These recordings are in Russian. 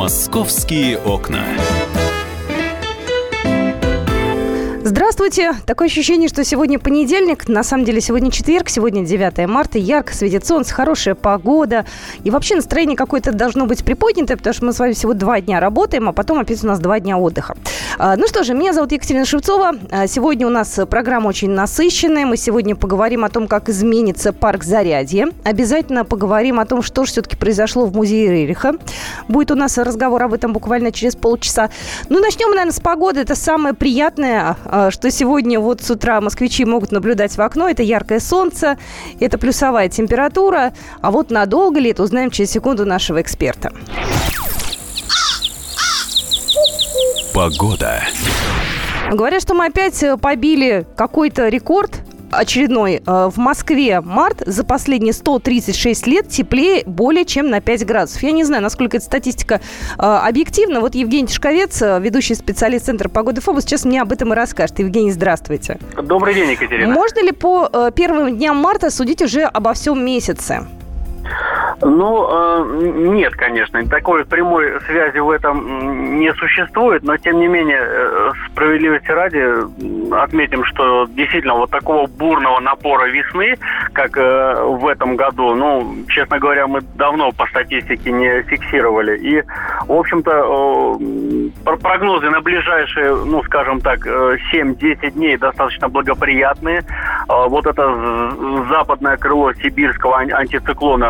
Московские окна. Здравствуйте. Такое ощущение, что сегодня понедельник. На самом деле сегодня четверг, сегодня 9 марта. Ярко светит солнце, хорошая погода. И вообще настроение какое-то должно быть приподнятое, потому что мы с вами всего два дня работаем, а потом опять у нас два дня отдыха. А, ну что же, меня зовут Екатерина Шевцова. А, сегодня у нас программа очень насыщенная. Мы сегодня поговорим о том, как изменится парк Зарядье. Обязательно поговорим о том, что же все-таки произошло в музее Рериха. Будет у нас разговор об этом буквально через полчаса. Ну, начнем, наверное, с погоды. Это самое приятное, а, что сегодня вот с утра москвичи могут наблюдать в окно. Это яркое солнце, это плюсовая температура. А вот надолго ли, это узнаем через секунду нашего эксперта. Погода. Говорят, что мы опять э, побили какой-то рекорд очередной. Э, в Москве март за последние 136 лет теплее более чем на 5 градусов. Я не знаю, насколько эта статистика э, объективна. Вот Евгений Тишковец, э, ведущий специалист Центра погоды ФОБУС, сейчас мне об этом и расскажет. Евгений, здравствуйте. Добрый день, Екатерина. Можно ли по первым дням марта судить уже обо всем месяце? Ну, э, нет, конечно, такой прямой связи в этом не существует, но тем не менее, э, справедливости ради, отметим, что действительно вот такого бурного напора весны, как э, в этом году, ну, честно говоря, мы давно по статистике не фиксировали. И, в общем-то, э, прогнозы на ближайшие, ну, скажем так, 7-10 э, дней достаточно благоприятные. Э, вот это западное крыло сибирского антициклона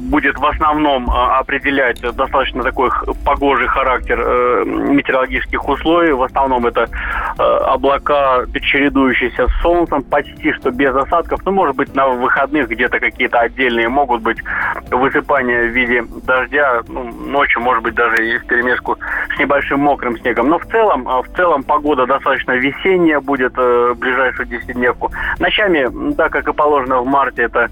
будет в основном э, определять достаточно такой погожий характер э, метеорологических условий. В основном это облака, чередующиеся с солнцем, почти что без осадков. Ну, может быть, на выходных где-то какие-то отдельные могут быть высыпания в виде дождя. Ну, ночью, может быть, даже и в перемешку с небольшим мокрым снегом. Но в целом, в целом погода достаточно весенняя будет в ближайшую десятидневку. Ночами, да, как и положено в марте, это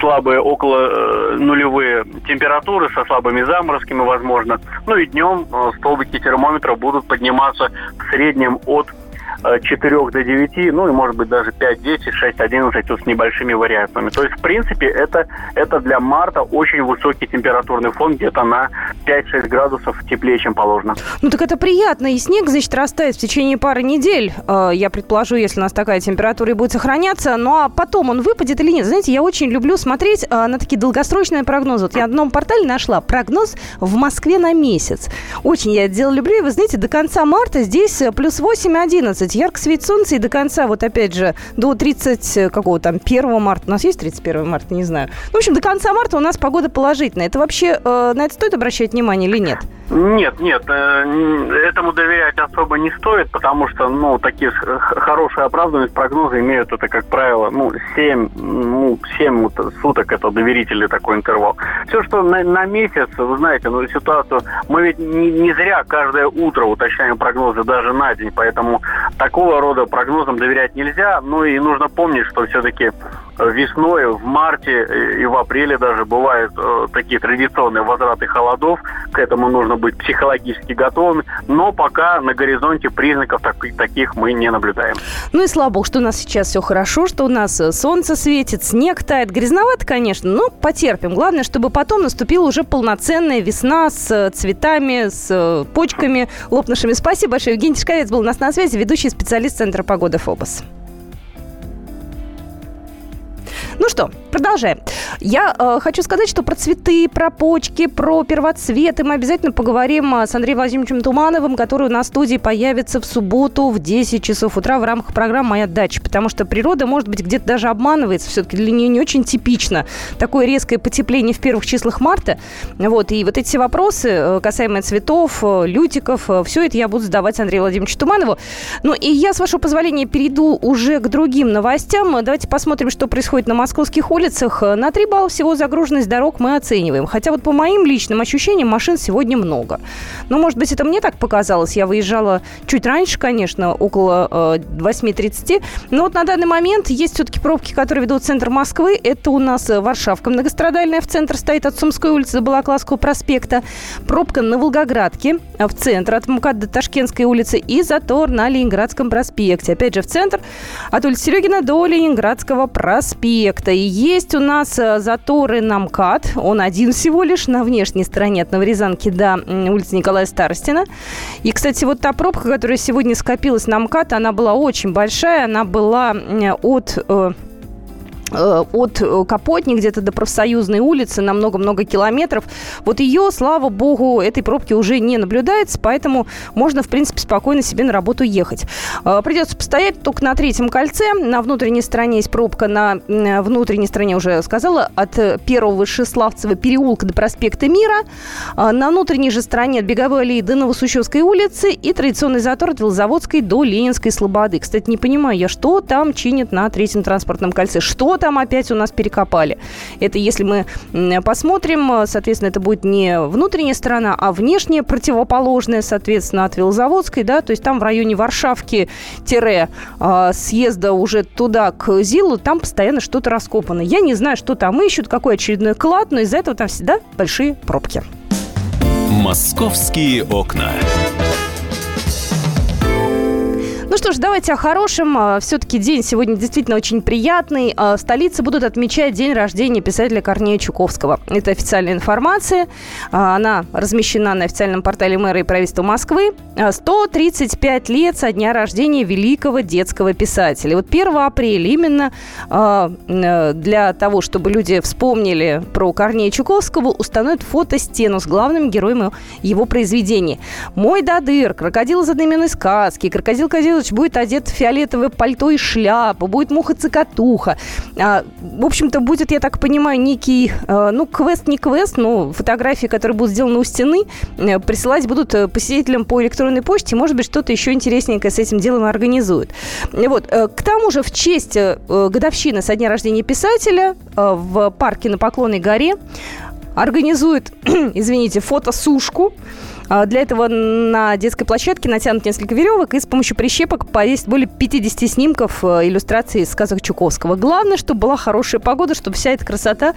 слабые около нулевые температуры со слабыми заморозками, возможно. Ну и днем э, столбики термометра будут подниматься в среднем от 4 э, до 9, ну и может быть даже 5, 10, 6, 11 вот с небольшими вариациями. То есть, в принципе, это, это для марта очень высокий температурный фон, где-то на 5-6 градусов теплее, чем положено. Ну так это приятно. И снег, значит, растает в течение пары недель, э, я предположу, если у нас такая температура и будет сохраняться. Ну а потом он выпадет или нет? Знаете, я очень люблю смотреть э, на такие долгосрочные прогнозы. Вот я на одном портале нашла прогноз в Москве на месяц. Очень я это дело люблю. И вы знаете, до конца марта здесь плюс 8-11 сказать, ярко светит солнце, и до конца, вот опять же, до 30, э, какого там, 1 марта, у нас есть 31 марта, не знаю. В общем, до конца марта у нас погода положительная. Это вообще, э, на это стоит обращать внимание или нет? Нет, нет, э, этому доверять особо не стоит, потому что, ну, такие хорошие оправданность прогнозы имеют это, как правило, ну, 7, ну, 7 суток это доверительный такой интервал. Все, что на, на месяц, вы знаете, ну, ситуацию, мы ведь не, не зря каждое утро уточняем прогнозы даже на день, поэтому такого рода прогнозам доверять нельзя, ну и нужно помнить, что все-таки весной, в марте и в апреле даже бывают э, такие традиционные возвраты холодов. К этому нужно быть психологически готовым. Но пока на горизонте признаков так, таких мы не наблюдаем. Ну и слава богу, что у нас сейчас все хорошо, что у нас э, солнце светит, снег тает. Грязновато, конечно, но потерпим. Главное, чтобы потом наступила уже полноценная весна с э, цветами, с почками лопнувшими. Спасибо большое. Евгений Тишковец был у нас на связи, ведущий специалист Центра погоды ФОБОС. Ну что, продолжаем. Я э, хочу сказать, что про цветы, про почки, про первоцветы мы обязательно поговорим э, с Андреем Владимировичем Тумановым, который у нас в студии появится в субботу в 10 часов утра в рамках программы «Моя дача». Потому что природа, может быть, где-то даже обманывается. Все-таки для нее не очень типично такое резкое потепление в первых числах марта. Вот, и вот эти вопросы, э, касаемые цветов, э, лютиков, все это я буду задавать Андрею Владимировичу Туманову. Ну и я, с вашего позволения, перейду уже к другим новостям. Давайте посмотрим, что происходит на московских улицах. На 3 балла всего загруженность дорог мы оцениваем. Хотя вот по моим личным ощущениям машин сегодня много. Но, может быть, это мне так показалось. Я выезжала чуть раньше, конечно, около э, 8.30. Но вот на данный момент есть все-таки пробки, которые ведут в центр Москвы. Это у нас Варшавка многострадальная в центр стоит от Сумской улицы до Балаклавского проспекта. Пробка на Волгоградке в центр от МКАД до Ташкентской улицы. И затор на Ленинградском проспекте. Опять же, в центр от улицы Серегина до Ленинградского проспекта. И есть у нас это заторы на МКАД. Он один всего лишь на внешней стороне от Новорязанки до улицы Николая Старостина. И, кстати, вот та пробка, которая сегодня скопилась на МКАД, она была очень большая. Она была от э, Э, от э, Капотни где-то до Профсоюзной улицы на много-много километров. Вот ее, слава богу, этой пробки уже не наблюдается, поэтому можно, в принципе, спокойно себе на работу ехать. Э, придется постоять только на третьем кольце. На внутренней стороне есть пробка, на внутренней стороне, уже сказала, от первого Вышеславцева переулка до проспекта Мира. На внутренней же стороне от Беговой аллеи до Новосущевской улицы и традиционный затор от Велозаводской до Ленинской Слободы. Кстати, не понимаю я, что там чинят на третьем транспортном кольце. Что там опять у нас перекопали. Это если мы посмотрим, соответственно, это будет не внутренняя сторона, а внешняя противоположная, соответственно, от Велозаводской, да, то есть там в районе Варшавки тире а, съезда уже туда к ЗИЛу, там постоянно что-то раскопано. Я не знаю, что там ищут, какой очередной клад, но из-за этого там всегда большие пробки. Московские окна. Ну что ж, давайте о хорошем. А, Все-таки день сегодня действительно очень приятный. А, в столице будут отмечать день рождения писателя Корнея Чуковского. Это официальная информация. А, она размещена на официальном портале мэра и правительства Москвы. 135 лет со дня рождения великого детского писателя. Вот 1 апреля именно э, для того, чтобы люди вспомнили про Корнея Чуковского, установят фотостену с главным героем его произведения. «Мой Дадыр», «Крокодил из одноименной сказки», «Крокодил Козел Михайлович будет одет в фиолетовое пальто и шляпу, будет муха-цокотуха. А, в общем-то, будет, я так понимаю, некий, а, ну, квест не квест, но фотографии, которые будут сделаны у стены, а, присылать будут э, посетителям по электронной почте. Может быть, что-то еще интересненькое с этим делом организуют. Вот. Э, к тому же, в честь годовщины со дня рождения писателя в парке на Поклонной горе организует, извините, фотосушку. А, для этого на детской площадке натянут несколько веревок и с помощью прищепок повесить более 50 снимков э, иллюстраций сказок Чуковского. Главное, чтобы была хорошая погода, чтобы вся эта красота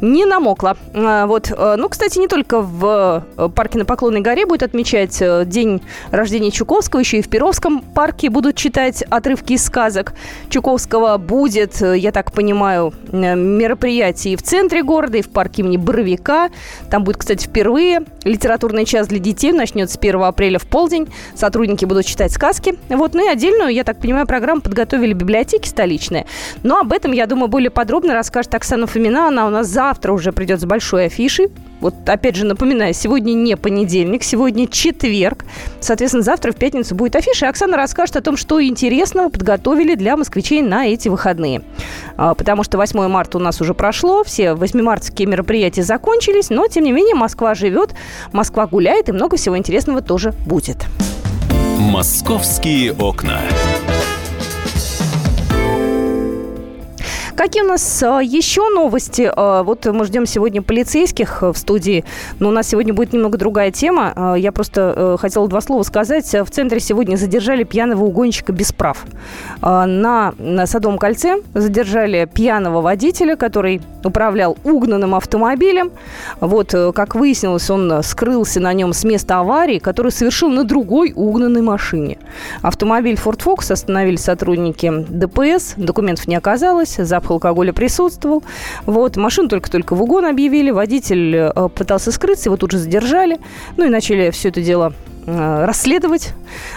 не намокла. А, вот. Э, ну, кстати, не только в э, парке на Поклонной горе будет отмечать день рождения Чуковского, еще и в Перовском парке будут читать отрывки из сказок Чуковского. Будет, я так понимаю, мероприятие и в центре города, и в парке имени Боровика. Там будет, кстати, впервые литературный час для детей начнется 1 апреля в полдень. Сотрудники будут читать сказки. Вот, ну и отдельную, я так понимаю, программу подготовили библиотеки столичные. Но об этом, я думаю, более подробно расскажет Оксана Фомина. Она у нас завтра уже придет с большой афишей. Вот, опять же, напоминаю, сегодня не понедельник, сегодня четверг. Соответственно, завтра в пятницу будет афиша. И Оксана расскажет о том, что интересного подготовили для москвичей на эти выходные. А, потому что 8 марта у нас уже прошло, все 8 мартские мероприятия закончились, но, тем не менее, Москва живет, Москва гуляет, и много всего интересного тоже будет. «Московские окна». Какие у нас а, еще новости? А, вот мы ждем сегодня полицейских в студии, но у нас сегодня будет немного другая тема. А, я просто э, хотела два слова сказать. В центре сегодня задержали пьяного угонщика без прав. На, Садовом кольце задержали пьяного водителя, который управлял угнанным автомобилем. Вот, э, как выяснилось, он скрылся на нем с места аварии, который совершил на другой угнанной машине. Автомобиль Ford Focus остановили сотрудники ДПС, документов не оказалось, запах алкоголя присутствовал. Вот, машину только-только в угон объявили, водитель э, пытался скрыться, его тут же задержали. Ну и начали все это дело расследовать.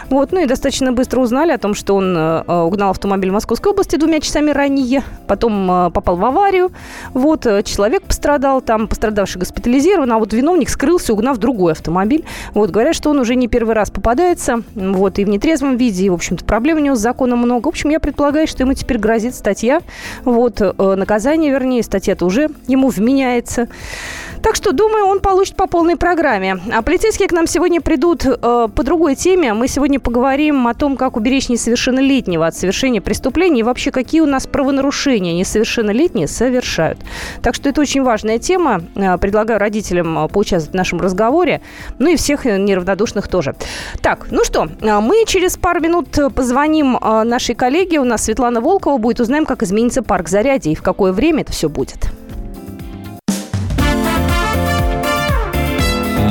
Вот. Ну и достаточно быстро узнали о том, что он э, угнал автомобиль в Московской области двумя часами ранее, потом э, попал в аварию. Вот. Человек пострадал, там пострадавший госпитализирован, а вот виновник скрылся, угнав другой автомобиль. Вот. Говорят, что он уже не первый раз попадается, вот, и в нетрезвом виде, и, в общем-то, проблем у него с законом много. В общем, я предполагаю, что ему теперь грозит статья, вот, наказание, вернее, статья-то уже ему вменяется. Так что, думаю, он получит по полной программе. А полицейские к нам сегодня придут э, по другой теме. Мы сегодня поговорим о том, как уберечь несовершеннолетнего от совершения преступлений и вообще какие у нас правонарушения несовершеннолетние совершают. Так что это очень важная тема. Э, предлагаю родителям э, поучаствовать в нашем разговоре. Ну и всех неравнодушных тоже. Так, ну что, э, мы через пару минут позвоним э, нашей коллеге. У нас Светлана Волкова будет. Узнаем, как изменится парк Зарядье и в какое время это все будет.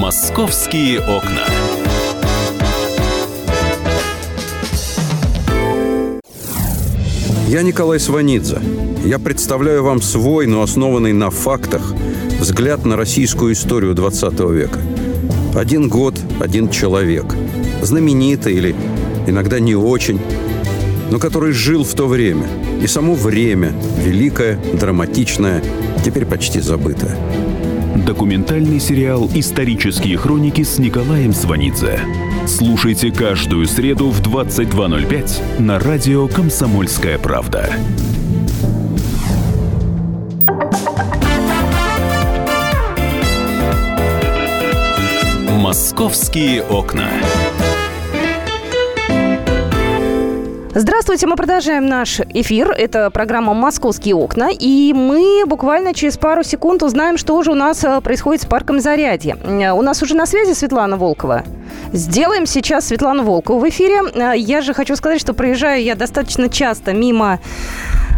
«Московские окна». Я Николай Сванидзе. я представляю вам свой, но основанный на фактах, взгляд на российскую историю 20 века. Один год, один человек. Знаменитый или иногда не очень, но который жил в то время. И само время, великое, драматичное, теперь почти забытое. Документальный сериал «Исторические хроники» с Николаем Сванидзе. Слушайте каждую среду в 22.05 на радио «Комсомольская правда». «Московские окна». Здравствуйте, мы продолжаем наш эфир. Это программа «Московские окна». И мы буквально через пару секунд узнаем, что же у нас э, происходит с парком Зарядье. Э, у нас уже на связи Светлана Волкова. Сделаем сейчас Светлану Волкову в эфире. Э, я же хочу сказать, что проезжаю я достаточно часто мимо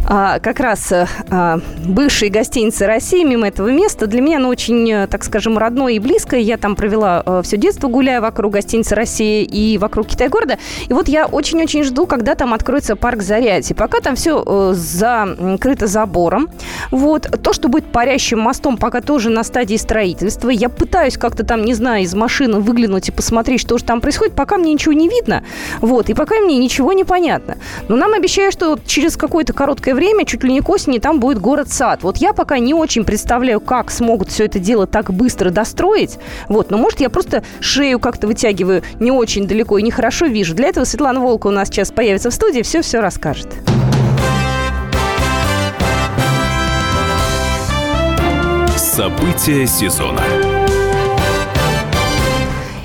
как раз а, бывшей гостиницы России, мимо этого места. Для меня оно очень, э, так скажем, родное и близкое. Я там провела а, все детство, гуляя вокруг гостиницы России и вокруг Китай-города. И вот я очень-очень жду, когда там откроется парк Зарядье. Пока там все э, закрыто забором. Вот. То, что будет парящим мостом, пока тоже на стадии строительства. Я пытаюсь как-то там, не знаю, из машины выглянуть и посмотреть, что же там происходит. Пока мне ничего не видно. Вот. И пока мне ничего не понятно. Но нам обещают, что через какое-то короткое время время, чуть ли не к осени, там будет город-сад. Вот я пока не очень представляю, как смогут все это дело так быстро достроить. Вот, но может я просто шею как-то вытягиваю не очень далеко и нехорошо вижу. Для этого Светлана Волка у нас сейчас появится в студии, все-все расскажет. События сезона.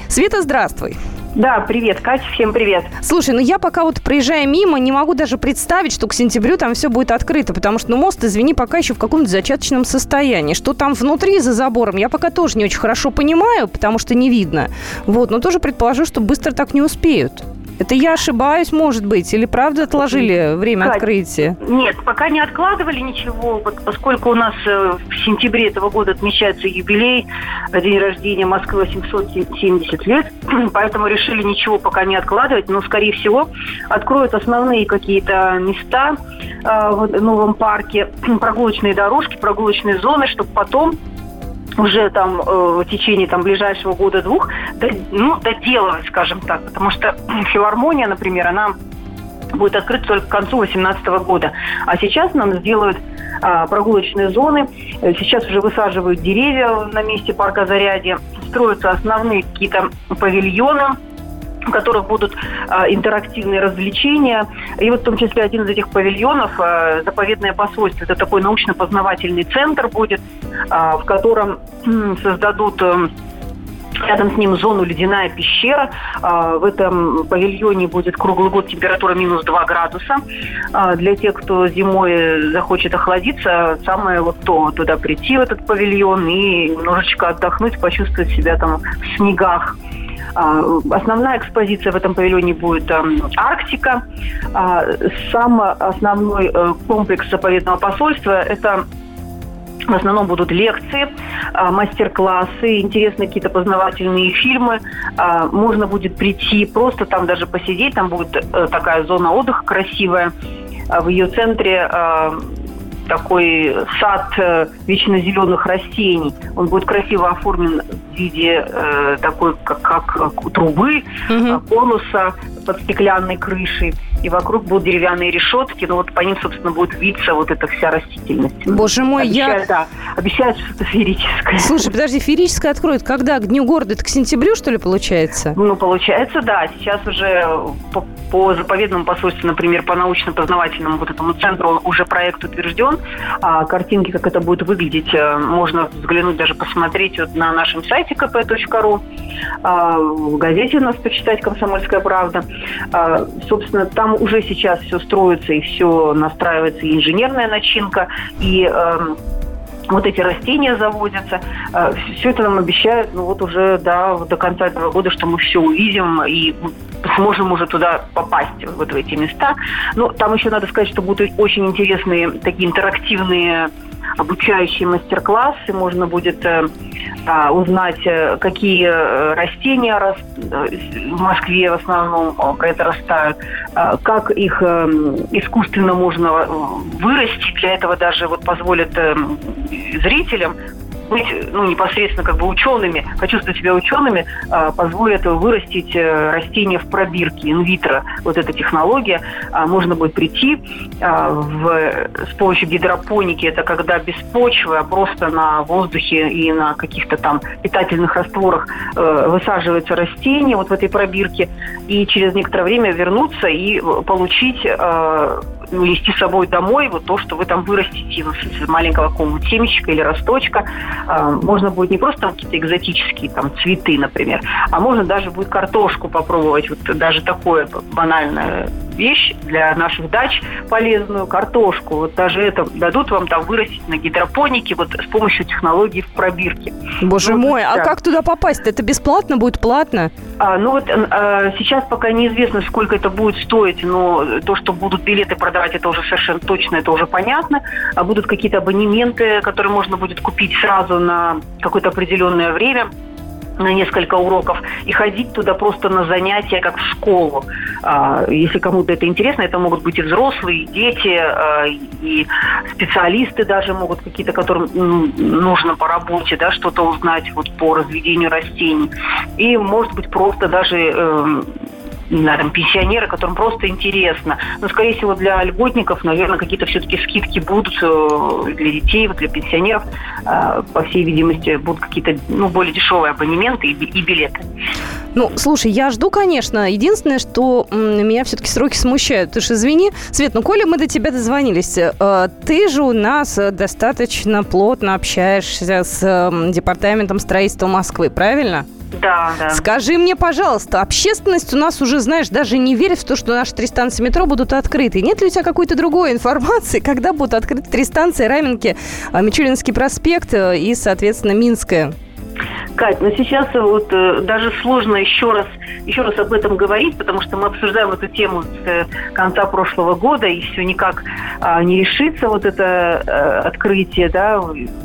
Света, здравствуй. Да, привет, Катя, всем привет. Слушай, ну я пока вот проезжая мимо, не могу даже представить, что к сентябрю там все будет открыто, потому что, ну, мост, извини, пока еще в каком-то зачаточном состоянии. Что там внутри за забором, я пока тоже не очень хорошо понимаю, потому что не видно. Вот, но тоже предположу, что быстро так не успеют. Это я ошибаюсь, может быть, или правда отложили время Кать, открытия? Нет, пока не откладывали ничего, поскольку у нас э, в сентябре этого года отмечается юбилей, э, день рождения Москвы 870 лет, поэтому решили ничего пока не откладывать, но, скорее всего, откроют основные какие-то места э, в новом парке, прогулочные дорожки, прогулочные зоны, чтобы потом уже там э, в течение там ближайшего года-двух ну, доделывать, скажем так, потому что филармония, например, она будет открыта только к концу 2018 года. А сейчас нам сделают а, прогулочные зоны. Э, сейчас уже высаживают деревья на месте парка Зарядье. Строятся основные какие-то павильоны в которых будут э, интерактивные развлечения. И вот в том числе один из этих павильонов, э, заповедное посольство, это такой научно-познавательный центр будет, э, в котором э, создадут... Э, Рядом с ним зону ледяная пещера. В этом павильоне будет круглый год температура минус 2 градуса. Для тех, кто зимой захочет охладиться, самое вот то, туда прийти в этот павильон и немножечко отдохнуть, почувствовать себя там в снегах. А, основная экспозиция в этом павильоне будет эм, Арктика. А, сам основной э, комплекс заповедного посольства – это в основном будут лекции, а, мастер-классы, интересные какие-то познавательные фильмы. Можно будет прийти, просто там даже посидеть. Там будет э, такая зона отдыха красивая. В ее центре такой сад э, вечно зеленых растений. Он будет красиво оформлен в виде э, такой, как, как, как трубы, угу. конуса под стеклянной крышей и вокруг будут деревянные решетки, но вот по ним, собственно, будет виться вот эта вся растительность. Боже мой, обещают, я... Да, обещают что-то феерическое. Слушай, подожди, феерическое откроют когда? К Дню города? Это к сентябрю, что ли, получается? Ну, получается, да. Сейчас уже по, по заповедному посольству, например, по научно-познавательному вот этому центру уже проект утвержден. А картинки, как это будет выглядеть, э, можно взглянуть, даже посмотреть вот на нашем сайте kp.ru. А, в газете у нас почитать «Комсомольская правда». А, собственно, там уже сейчас все строится и все настраивается, и инженерная начинка, и э, вот эти растения заводятся. Э, все это нам обещают, ну вот уже да, до конца этого года, что мы все увидим и сможем уже туда попасть, вот в эти места. Но там еще надо сказать, что будут очень интересные такие интерактивные обучающие мастер-классы. Можно будет э, а, узнать, э, какие э, растения в Москве в основном произрастают, а, как их искусственно можно вырастить. Для этого даже вот позволят зрителям быть ну, непосредственно как бы учеными, почувствовать себя учеными, а, позволит вырастить э, растения в пробирке, инвитро. Вот эта технология. А, можно будет прийти а, в, с помощью гидропоники. Это когда без почвы, а просто на воздухе и на каких-то там питательных растворах э, высаживается растение вот в этой пробирке. И через некоторое время вернуться и получить нести с собой домой вот то, что вы там вырастите из маленького какого-нибудь семечка или росточка. А, можно будет не просто какие-то экзотические там цветы, например, а можно даже будет картошку попробовать. Вот даже такое банальное вещь для наших дач полезную, картошку. Вот даже это дадут вам там вырастить на гидропонике вот с помощью технологии в пробирке. Боже ну, мой, а как туда попасть? Это бесплатно будет, платно? А, ну вот а, сейчас пока неизвестно, сколько это будет стоить, но то, что будут билеты продавать, это уже совершенно точно, это уже понятно. А будут какие-то абонементы, которые можно будет купить сразу на какое-то определенное время на несколько уроков и ходить туда просто на занятия, как в школу. А, если кому-то это интересно, это могут быть и взрослые, и дети, а, и специалисты даже могут какие-то, которым нужно по работе, да, что-то узнать вот по разведению растений. И, может быть, просто даже эм, там, пенсионеры, которым просто интересно. Но, скорее всего, для льготников, наверное, какие-то все-таки скидки будут э, для детей, вот для пенсионеров. Э, по всей видимости, будут какие-то ну, более дешевые абонементы и билеты. Ну, слушай, я жду, конечно. Единственное, что меня все-таки сроки смущают. Ты же извини. Свет, ну, Коля, мы до тебя дозвонились. Э, ты же у нас достаточно плотно общаешься с Департаментом строительства Москвы, правильно? Да, да. Скажи мне, пожалуйста, общественность у нас уже, знаешь, даже не верит в то, что наши три станции метро будут открыты. Нет ли у тебя какой-то другой информации, когда будут открыты три станции Раменки, а, Мичуринский проспект э, и, соответственно, Минская? Кать, но сейчас вот э, даже сложно еще раз, еще раз об этом говорить, потому что мы обсуждаем эту тему с э, конца прошлого года, и все никак э, не решится вот это э, открытие, да,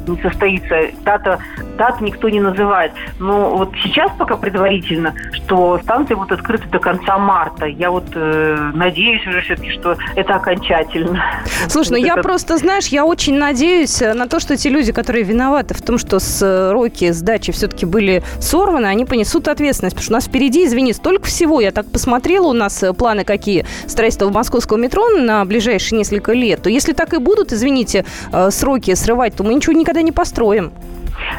не состоится. Дата, дат никто не называет. Но вот сейчас пока предварительно, что станции будут открыты до конца марта. Я вот э, надеюсь уже все-таки, что это окончательно. Слушай, ну я просто, знаешь, я очень надеюсь на то, что те люди, которые виноваты в том, что сроки сдачи все-таки все были сорваны, они понесут ответственность. Потому что у нас впереди, извини, столько всего. Я так посмотрела, у нас э, планы какие строительства московского метро на ближайшие несколько лет. То если так и будут, извините, э, сроки срывать, то мы ничего никогда не построим.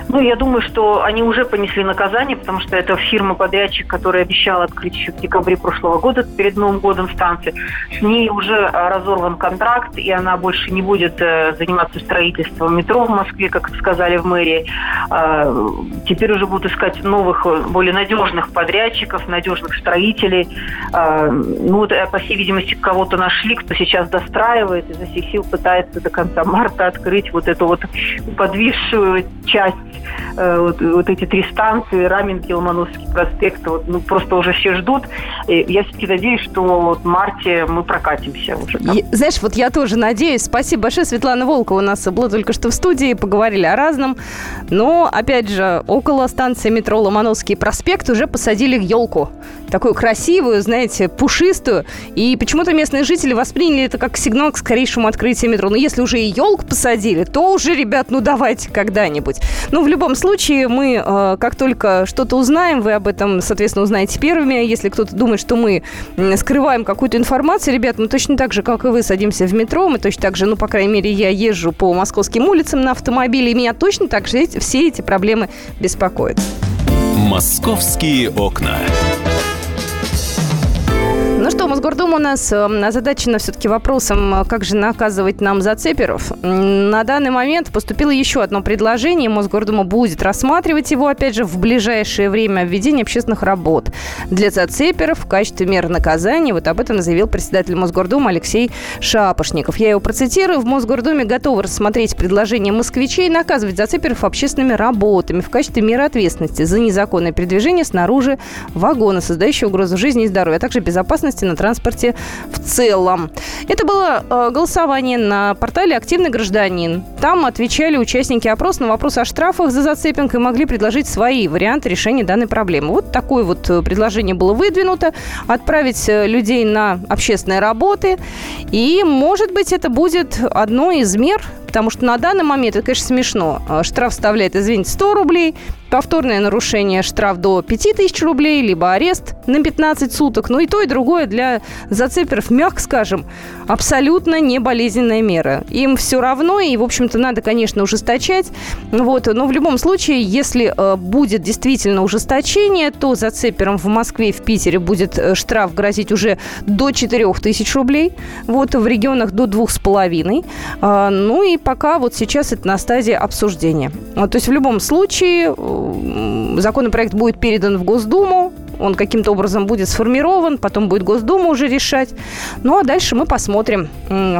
Ну, я думаю, что они уже понесли наказание, потому что это фирма-подрядчик, которая обещала открыть еще в декабре прошлого года, перед Новым годом станции. С ней уже а, разорван контракт, и она больше не будет э, заниматься строительством метро в Москве, как сказали в мэрии. А, теперь уже будут искать новых, более надежных подрядчиков, надежных строителей. А, ну, вот, э, по всей видимости, кого-то нашли, кто сейчас достраивает, изо всех сил пытается до конца марта открыть вот эту вот подвисшую часть Э, вот, вот эти три станции, Раменки, Ломоносовский проспект, вот, ну, просто уже все ждут. И я все-таки надеюсь, что вот в марте мы прокатимся уже. И, знаешь, вот я тоже надеюсь. Спасибо большое. Светлана Волкова у нас была только что в студии, поговорили о разном. Но, опять же, около станции метро Ломоносовский проспект уже посадили елку. Такую красивую, знаете, пушистую. И почему-то местные жители восприняли это как сигнал к скорейшему открытию метро. Но если уже и елку посадили, то уже, ребят, ну давайте когда-нибудь. Ну, в любом случае, мы, э, как только что-то узнаем, вы об этом, соответственно, узнаете первыми. Если кто-то думает, что мы скрываем какую-то информацию, ребят, мы точно так же, как и вы, садимся в метро, мы точно так же, ну, по крайней мере, я езжу по московским улицам на автомобиле, и меня точно так же все эти проблемы беспокоят. «Московские окна». Ну что, Мосгордума у нас эм, озадачена все-таки вопросом, э, как же наказывать нам зацеперов. На данный момент поступило еще одно предложение. Мосгордума будет рассматривать его, опять же, в ближайшее время введение общественных работ для зацеперов в качестве меры наказания. Вот об этом заявил председатель Мосгордумы Алексей Шапошников. Я его процитирую. В Мосгордуме готовы рассмотреть предложение москвичей наказывать зацеперов общественными работами в качестве меры ответственности за незаконное передвижение снаружи вагона, создающее угрозу жизни и здоровья, а также безопасности безопасности на транспорте в целом. Это было э, голосование на портале «Активный гражданин». Там отвечали участники опроса на вопрос о штрафах за зацепинг и могли предложить свои варианты решения данной проблемы. Вот такое вот э, предложение было выдвинуто. Отправить э, людей на общественные работы. И, может быть, это будет одной из мер Потому что на данный момент, это, конечно, смешно. Штраф составляет, извините, 100 рублей, повторное нарушение штраф до 5000 рублей, либо арест на 15 суток. Ну и то, и другое для зацеперов, мягко скажем, абсолютно не болезненная мера. Им все равно, и, в общем-то, надо, конечно, ужесточать. Вот. Но в любом случае, если э, будет действительно ужесточение, то зацеперам в Москве и в Питере будет э, штраф грозить уже до 4000 рублей. Вот в регионах до 2,5. Э, ну и пока вот сейчас это на стадии обсуждения. Вот, то есть в любом случае законопроект будет передан в Госдуму, он каким-то образом будет сформирован, потом будет Госдума уже решать. Ну, а дальше мы посмотрим,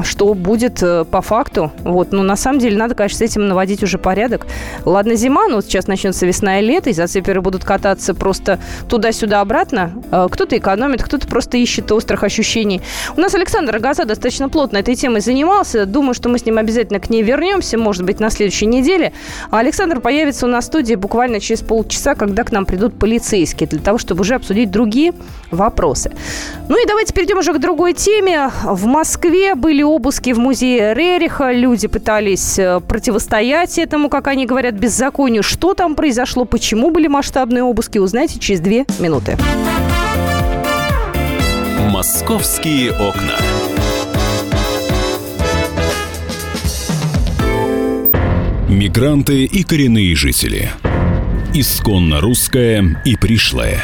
что будет э, по факту. Вот. Ну, на самом деле, надо, конечно, с этим наводить уже порядок. Ладно, зима, но сейчас начнется весна и лето, и зацеперы будут кататься просто туда-сюда обратно. Э, кто-то экономит, кто-то просто ищет острых ощущений. У нас Александр Агаза достаточно плотно этой темой занимался. Думаю, что мы с ним обязательно к ней вернемся, может быть, на следующей неделе. А Александр появится у нас в студии буквально через полчаса, когда к нам придут полицейские, для того, чтобы уже обсудить другие вопросы. Ну и давайте перейдем уже к другой теме. В Москве были обыски в музее Рериха. Люди пытались э, противостоять этому, как они говорят, беззаконию. Что там произошло, почему были масштабные обыски, узнаете через две минуты. «Московские окна». Мигранты и коренные жители. Исконно русская и пришлая.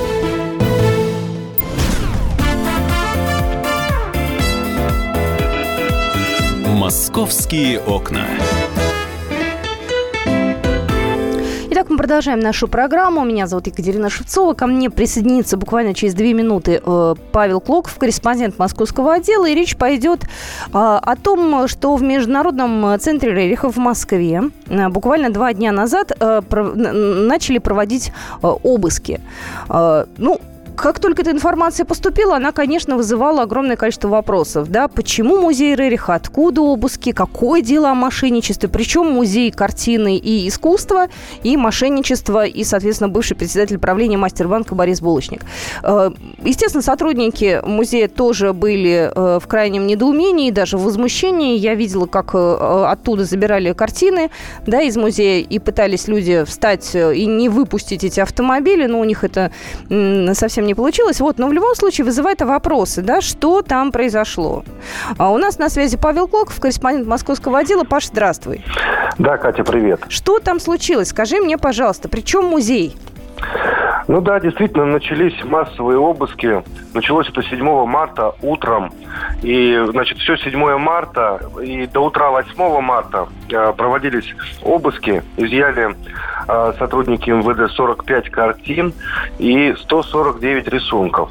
«Московские окна». Итак, мы продолжаем нашу программу. Меня зовут Екатерина Шевцова. Ко мне присоединится буквально через две минуты э, Павел Клоков, корреспондент московского отдела. И речь пойдет э, о том, что в Международном центре Рериха в Москве э, буквально два дня назад начали проводить обыски. Ну, как только эта информация поступила, она, конечно, вызывала огромное количество вопросов. Да? Почему музей Рериха? Откуда обыски? Какое дело о мошенничестве? Причем музей картины и искусства, и мошенничество, и, соответственно, бывший председатель правления Мастербанка Борис Булочник. Э, естественно, сотрудники музея тоже были э, в крайнем недоумении, даже в возмущении. Я видела, как э, оттуда забирали картины да, из музея, и пытались люди встать и не выпустить эти автомобили, но у них это совсем совсем не получилось. Вот, но в любом случае вызывает вопросы, да, что там произошло. А у нас на связи Павел Клоков, корреспондент московского отдела. Паш, здравствуй. Да, Катя, привет. Что там случилось? Скажи мне, пожалуйста, при чем музей? Ну да, действительно, начались массовые обыски. Началось это 7 марта утром. И, значит, все 7 марта и до утра 8 марта э, проводились обыски. Изъяли э, сотрудники МВД 45 картин и 149 рисунков.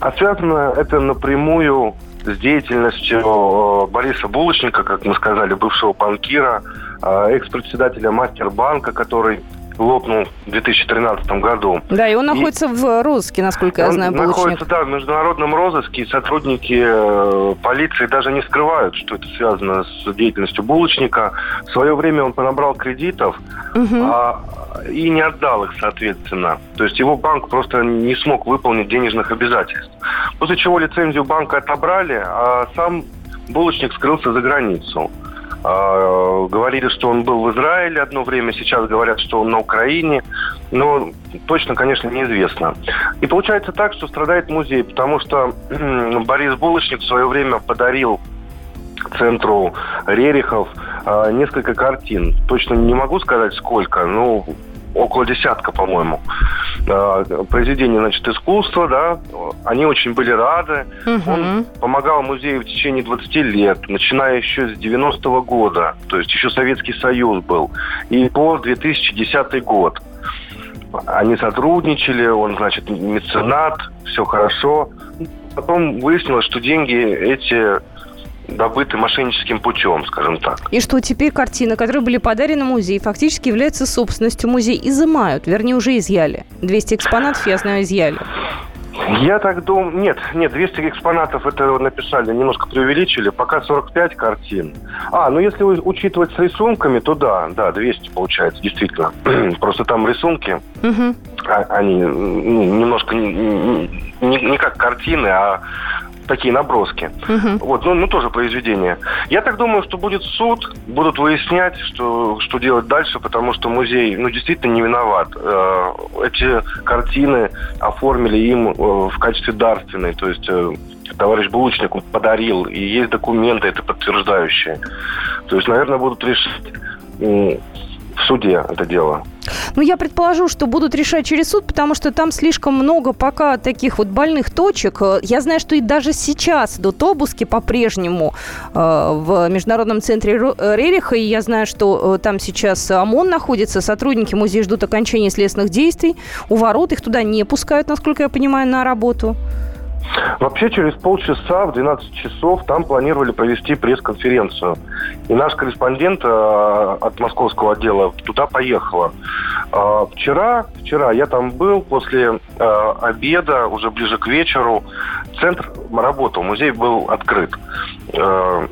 А связано это напрямую с деятельностью э, Бориса Булочника, как мы сказали, бывшего банкира, экс-председателя Мастербанка, который лопнул в 2013 году. Да, и он находится и... в розыске, насколько я знаю, Он находится, да, в международном розыске, и сотрудники э, полиции даже не скрывают, что это связано с деятельностью булочника. В свое время он понабрал кредитов угу. а, и не отдал их, соответственно. То есть его банк просто не смог выполнить денежных обязательств. После чего лицензию банка отобрали, а сам булочник скрылся за границу. А, говорили, что он был в Израиле одно время, сейчас говорят, что он на Украине, но точно, конечно, неизвестно. И получается так, что страдает музей, потому что Борис Булочник в свое время подарил центру Рерихов а, несколько картин. Точно не могу сказать сколько, ну, около десятка, по-моему. э, произведения, значит, искусства, да, они очень были рады. Угу. Он помогал музею в течение 20 лет, начиная еще с 90-го года, то есть еще Советский Союз был, и по 2010 год. Они сотрудничали, он, значит, меценат, все хорошо. Потом выяснилось, что деньги эти добыты мошенническим путем, скажем так. И что теперь картины, которые были подарены музею, фактически являются собственностью музея, изымают, вернее, уже изъяли. 200 экспонатов, я знаю, изъяли. Я так думаю... Нет, нет, 200 экспонатов это написали, немножко преувеличили. Пока 45 картин. А, ну если учитывать с рисунками, то да, да, 200 получается, действительно. Просто там рисунки, угу. они ну, немножко не, не, не как картины, а такие наброски. Угу. Вот, ну, ну, тоже произведение. Я так думаю, что будет суд, будут выяснять, что, что делать дальше, потому что музей, ну, действительно не виноват. Э, эти картины оформили им э, в качестве дарственной, то есть э, товарищ Булочник подарил, и есть документы это подтверждающие. То есть, наверное, будут решить в суде это дело. Ну, я предположу, что будут решать через суд, потому что там слишком много пока таких вот больных точек. Я знаю, что и даже сейчас идут обыски по-прежнему э, в Международном центре Рериха, и я знаю, что э, там сейчас ОМОН находится, сотрудники музея ждут окончания следственных действий. У ворот их туда не пускают, насколько я понимаю, на работу. Вообще через полчаса в 12 часов там планировали провести пресс-конференцию. И наш корреспондент э, от московского отдела туда поехала. Э, вчера, вчера я там был после э, обеда, уже ближе к вечеру. Центр работал, музей был открыт. Э,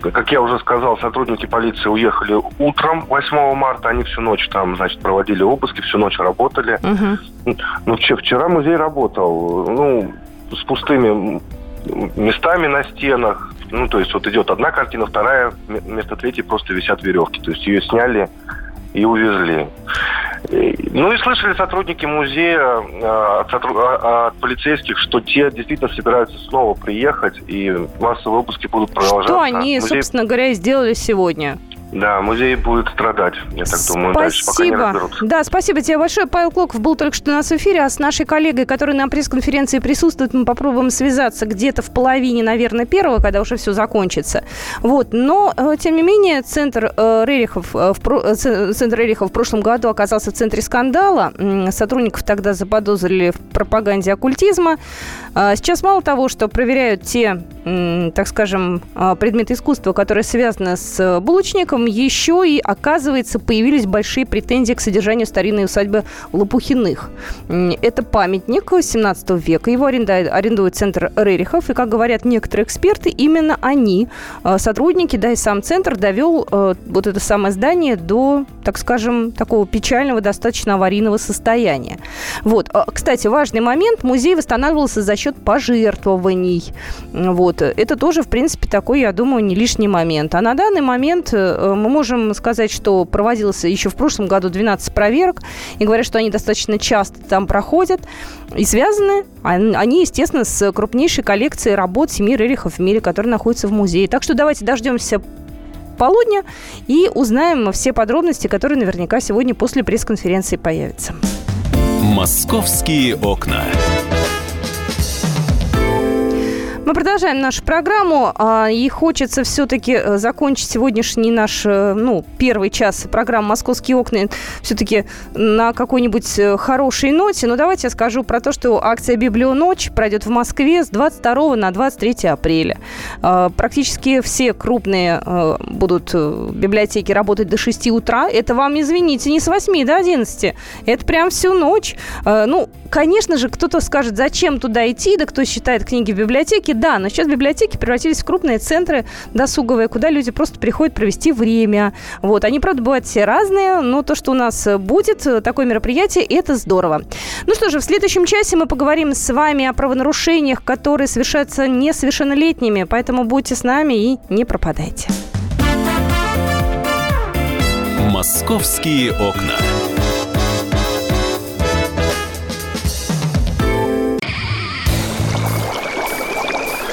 как я уже сказал, сотрудники полиции уехали утром 8 марта. Они всю ночь там, значит, проводили обыски, всю ночь работали. Угу. Ну, вчера музей работал. Ну, с пустыми местами на стенах. Ну, то есть вот идет одна картина, вторая, вместо третьей просто висят веревки. То есть ее сняли и увезли. Ну и слышали сотрудники музея а, от, а, от полицейских, что те действительно собираются снова приехать, и массовые выпуски будут продолжаться. Что они, Музей... собственно говоря, сделали сегодня? Да, музей будет страдать, я так думаю, спасибо. дальше, пока не разберутся. Да, спасибо тебе большое. Павел Клоков был только что у нас в эфире, а с нашей коллегой, которая на пресс-конференции присутствует, мы попробуем связаться где-то в половине, наверное, первого, когда уже все закончится. Вот, но, э, тем не менее, центр э, Рерихов, э, в, центр Рерихов в прошлом году оказался в центре скандала. Сотрудников тогда заподозрили в пропаганде оккультизма. А сейчас мало того, что проверяют те, так скажем, предметы искусства, которые связаны с булочником, еще и, оказывается, появились большие претензии к содержанию старинной усадьбы Лопухиных. Это памятник 17 века. Его арендует, арендует центр Рерихов. И, как говорят некоторые эксперты, именно они, сотрудники, да и сам центр довел вот это самое здание до, так скажем, такого печального, достаточно аварийного состояния. Вот. Кстати, важный момент. Музей восстанавливался за счет счет пожертвований. Вот. Это тоже, в принципе, такой, я думаю, не лишний момент. А на данный момент э, мы можем сказать, что проводилось еще в прошлом году 12 проверок, и говорят, что они достаточно часто там проходят, и связаны они, естественно, с крупнейшей коллекцией работ семи Рерихов в мире, которые находятся в музее. Так что давайте дождемся полудня и узнаем все подробности, которые наверняка сегодня после пресс-конференции появятся. «Московские окна». Мы продолжаем нашу программу, а, и хочется все-таки э, закончить сегодняшний наш, э, ну, первый час программы «Московские окна» все-таки на какой-нибудь э, хорошей ноте. Но давайте я скажу про то, что акция «Библионочь» пройдет в Москве с 22 на 23 апреля. А, практически все крупные будут библиотеки работать до 6 утра. Это вам, извините, не с 8 до 11. Это прям всю ночь. Ну, конечно же, кто-то скажет, зачем туда идти, да кто считает книги в библиотеке, да, но сейчас библиотеки превратились в крупные центры досуговые, куда люди просто приходят провести время. Вот, они, правда, бывают все разные, но то, что у нас будет такое мероприятие, это здорово. Ну что же, в следующем часе мы поговорим с вами о правонарушениях, которые совершаются несовершеннолетними, поэтому будьте с нами и не пропадайте. «Московские окна».